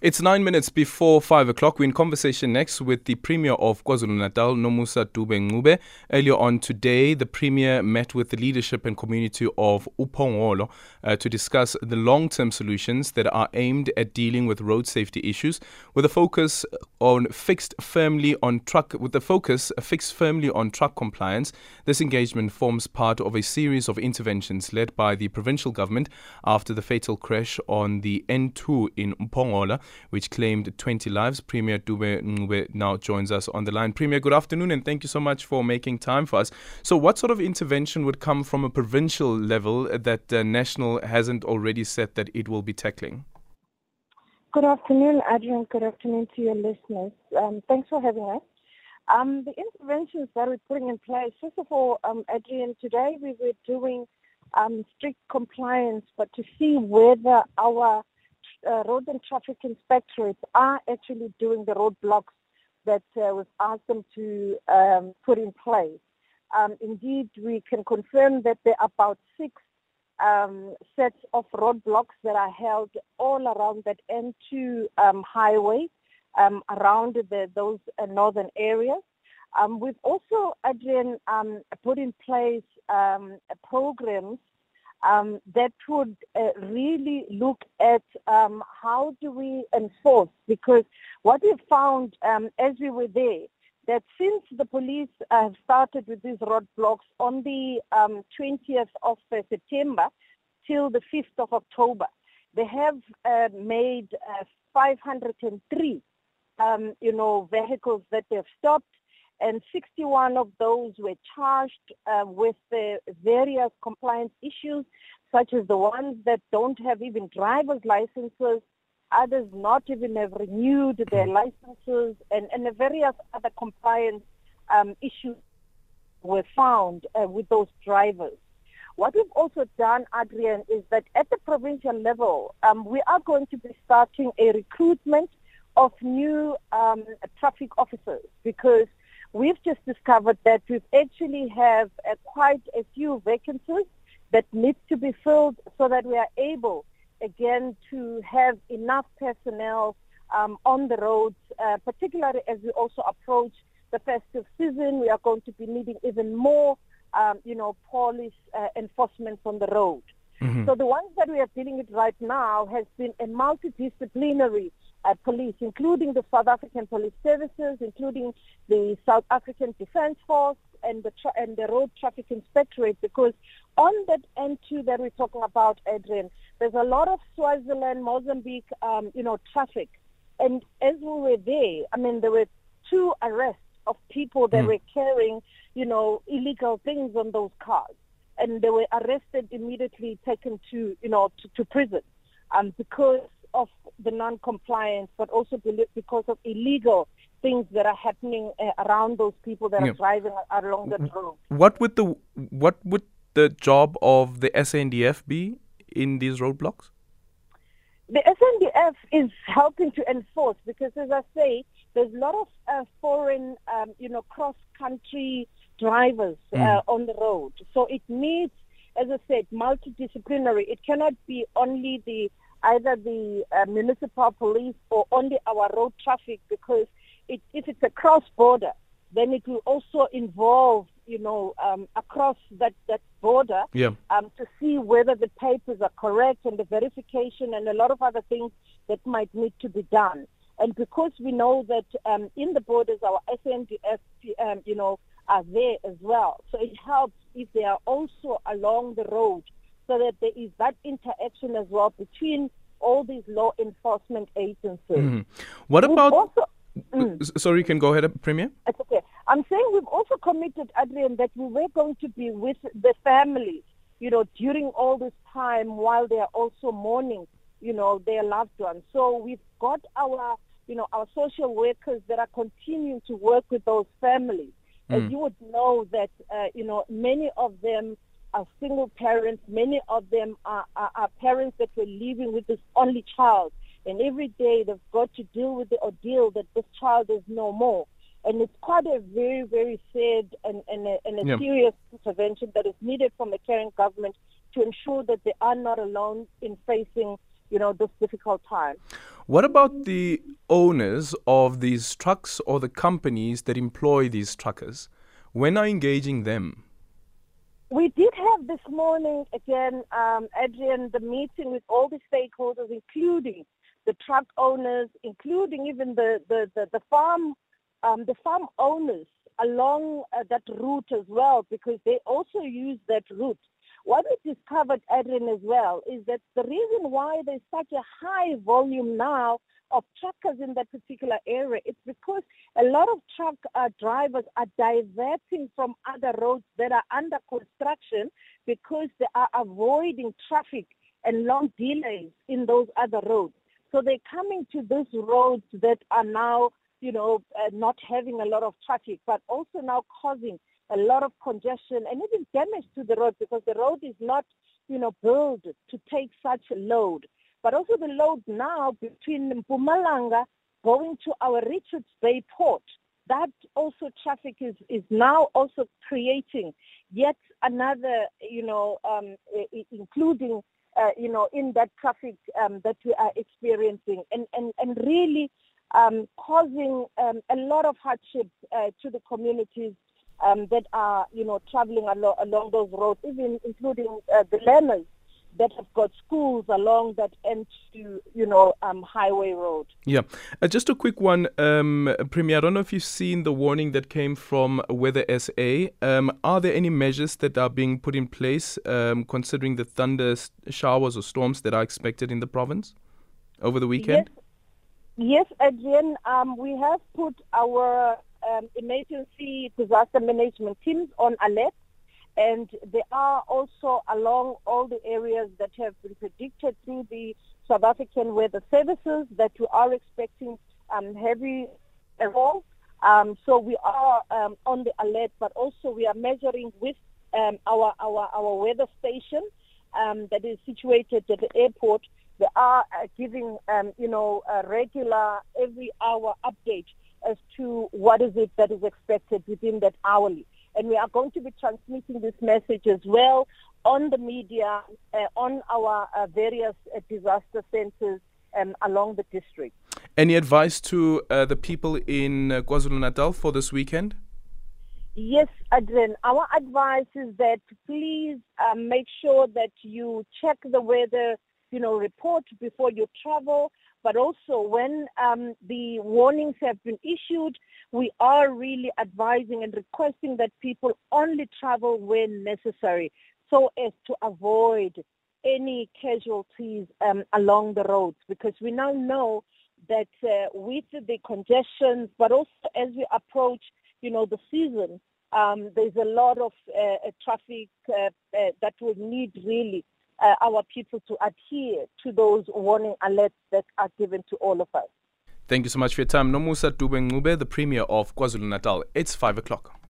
It's nine minutes before five o'clock. We're in conversation next with the Premier of KwaZulu Natal, Nomusa Dube Earlier on today, the Premier met with the leadership and community of Uphongolo uh, to discuss the long term solutions that are aimed at dealing with road safety issues with a focus on fixed firmly on truck with the focus fixed firmly on truck compliance. This engagement forms part of a series of interventions led by the provincial government after the fatal crash on the N2 in Uphongolo which claimed 20 lives. Premier Dube Ncube now joins us on the line. Premier, good afternoon and thank you so much for making time for us. So, what sort of intervention would come from a provincial level that uh, National hasn't already said that it will be tackling? Good afternoon, Adrian. Good afternoon to your listeners. Um, thanks for having us. Um, the interventions that we're putting in place, first of all, um, Adrian, today we were doing um, strict compliance, but to see whether our uh, road and traffic inspectorates are actually doing the roadblocks that uh, we've asked them to um, put in place. Um, indeed, we can confirm that there are about six um, sets of roadblocks that are held all around that N2 um, highway, um, around the, those uh, northern areas. Um, we've also, Adrian, put in place programs um, that would uh, really look at um, how do we enforce? Because what we found um, as we were there that since the police have started with these roadblocks on the 20th um, of uh, September till the 5th of October, they have uh, made uh, 503 um, you know vehicles that they've stopped and 61 of those were charged uh, with the various compliance issues, such as the ones that don't have even driver's licenses, others not even have renewed their mm-hmm. licenses, and, and the various other compliance um, issues were found uh, with those drivers. What we've also done, Adrian, is that at the provincial level, um, we are going to be starting a recruitment of new um, traffic officers because we've just discovered that we actually have uh, quite a few vacancies that need to be filled so that we are able again to have enough personnel um, on the roads, uh, particularly as we also approach the festive season. We are going to be needing even more, um, you know, police uh, enforcement on the road. Mm-hmm. So the ones that we are dealing with right now has been a multidisciplinary uh, police, including the South African Police Services, including the South African Defence Force and the tra- and the Road Traffic Inspectorate, because on that N2 that we're talking about, Adrian, there's a lot of Swaziland, Mozambique, um, you know, traffic, and as we were there, I mean, there were two arrests of people that mm. were carrying, you know, illegal things on those cars, and they were arrested immediately, taken to, you know, to, to prison, um, because of the non-compliance, but also because of illegal things that are happening uh, around those people that yeah. are driving along the road. What would the what would the job of the SANDF be in these roadblocks? The SANDF is helping to enforce because, as I say, there's a lot of uh, foreign, um, you know, cross-country drivers mm. uh, on the road. So it needs, as I said, multidisciplinary. It cannot be only the either the uh, municipal police or only our road traffic because it, if it's a cross border, then it will also involve, you know, um, across that, that border yeah. um, to see whether the papers are correct and the verification and a lot of other things that might need to be done. And because we know that um, in the borders, our SANDF, um, you know, are there as well. So it helps if they are also along the road so that there is that interaction as well between all these law enforcement agencies. Mm. What we've about? Also, mm, sorry, you can go ahead, Premier. It's okay. I'm saying we've also committed, Adrian, that we were going to be with the families, you know, during all this time while they are also mourning, you know, their loved ones. So we've got our, you know, our social workers that are continuing to work with those families. Mm. As you would know that, uh, you know, many of them are single parents. Many of them are, are, are parents that were living with this only child. And every day they've got to deal with the ordeal that this child is no more. And it's quite a very, very sad and, and a, and a yeah. serious intervention that is needed from the current government to ensure that they are not alone in facing you know, this difficult time. What about the owners of these trucks or the companies that employ these truckers? When are engaging them? We did have this morning again, um, Adrian, the meeting with all the stakeholders, including the truck owners, including even the the the, the farm um, the farm owners along uh, that route as well, because they also use that route. What we discovered, Adrian, as well, is that the reason why there's such a high volume now of truckers in that particular area, it's because a lot of truck uh, drivers are diverting from other roads that are under construction because they are avoiding traffic and long delays in those other roads. So they're coming to those roads that are now, you know, uh, not having a lot of traffic, but also now causing a lot of congestion and even damage to the road because the road is not, you know, built to take such a load. But also the load now between Mpumalanga going to our Richards Bay port, that also traffic is, is now also creating yet another, you know, um, including, uh, you know, in that traffic um, that we are experiencing and, and, and really um, causing um, a lot of hardship uh, to the communities um, that are, you know, traveling along, along those roads, even including uh, the learners that have got schools along that end to, you know, um, highway road. Yeah. Uh, just a quick one, um, Premier. I don't know if you've seen the warning that came from Weather SA. Um, are there any measures that are being put in place um, considering the thunder showers or storms that are expected in the province over the weekend? Yes, yes Adrian. Um, we have put our um, emergency disaster management teams on alert, and they are also along all the areas that have been predicted through the South African Weather Services that we are expecting um, heavy rainfall. Um, so we are um, on the alert, but also we are measuring with um, our, our, our weather station um, that is situated at the airport. They are uh, giving, um, you know, a regular every hour update as to what is it that is expected within that hourly. And we are going to be transmitting this message as well on the media, uh, on our uh, various uh, disaster centers um, along the district. Any advice to uh, the people in uh, KwaZulu Natal for this weekend? Yes, Adrian. Our advice is that please um, make sure that you check the weather, you know, report before you travel but also when um, the warnings have been issued, we are really advising and requesting that people only travel when necessary so as to avoid any casualties um, along the roads because we now know that uh, with the congestion, but also as we approach, you know, the season, um, there's a lot of uh, traffic uh, uh that will need really uh, our people to adhere to those warning alerts that are given to all of us. Thank you so much for your time. Nomusa Dube Ncube, the Premier of KwaZulu Natal. It's 5 o'clock.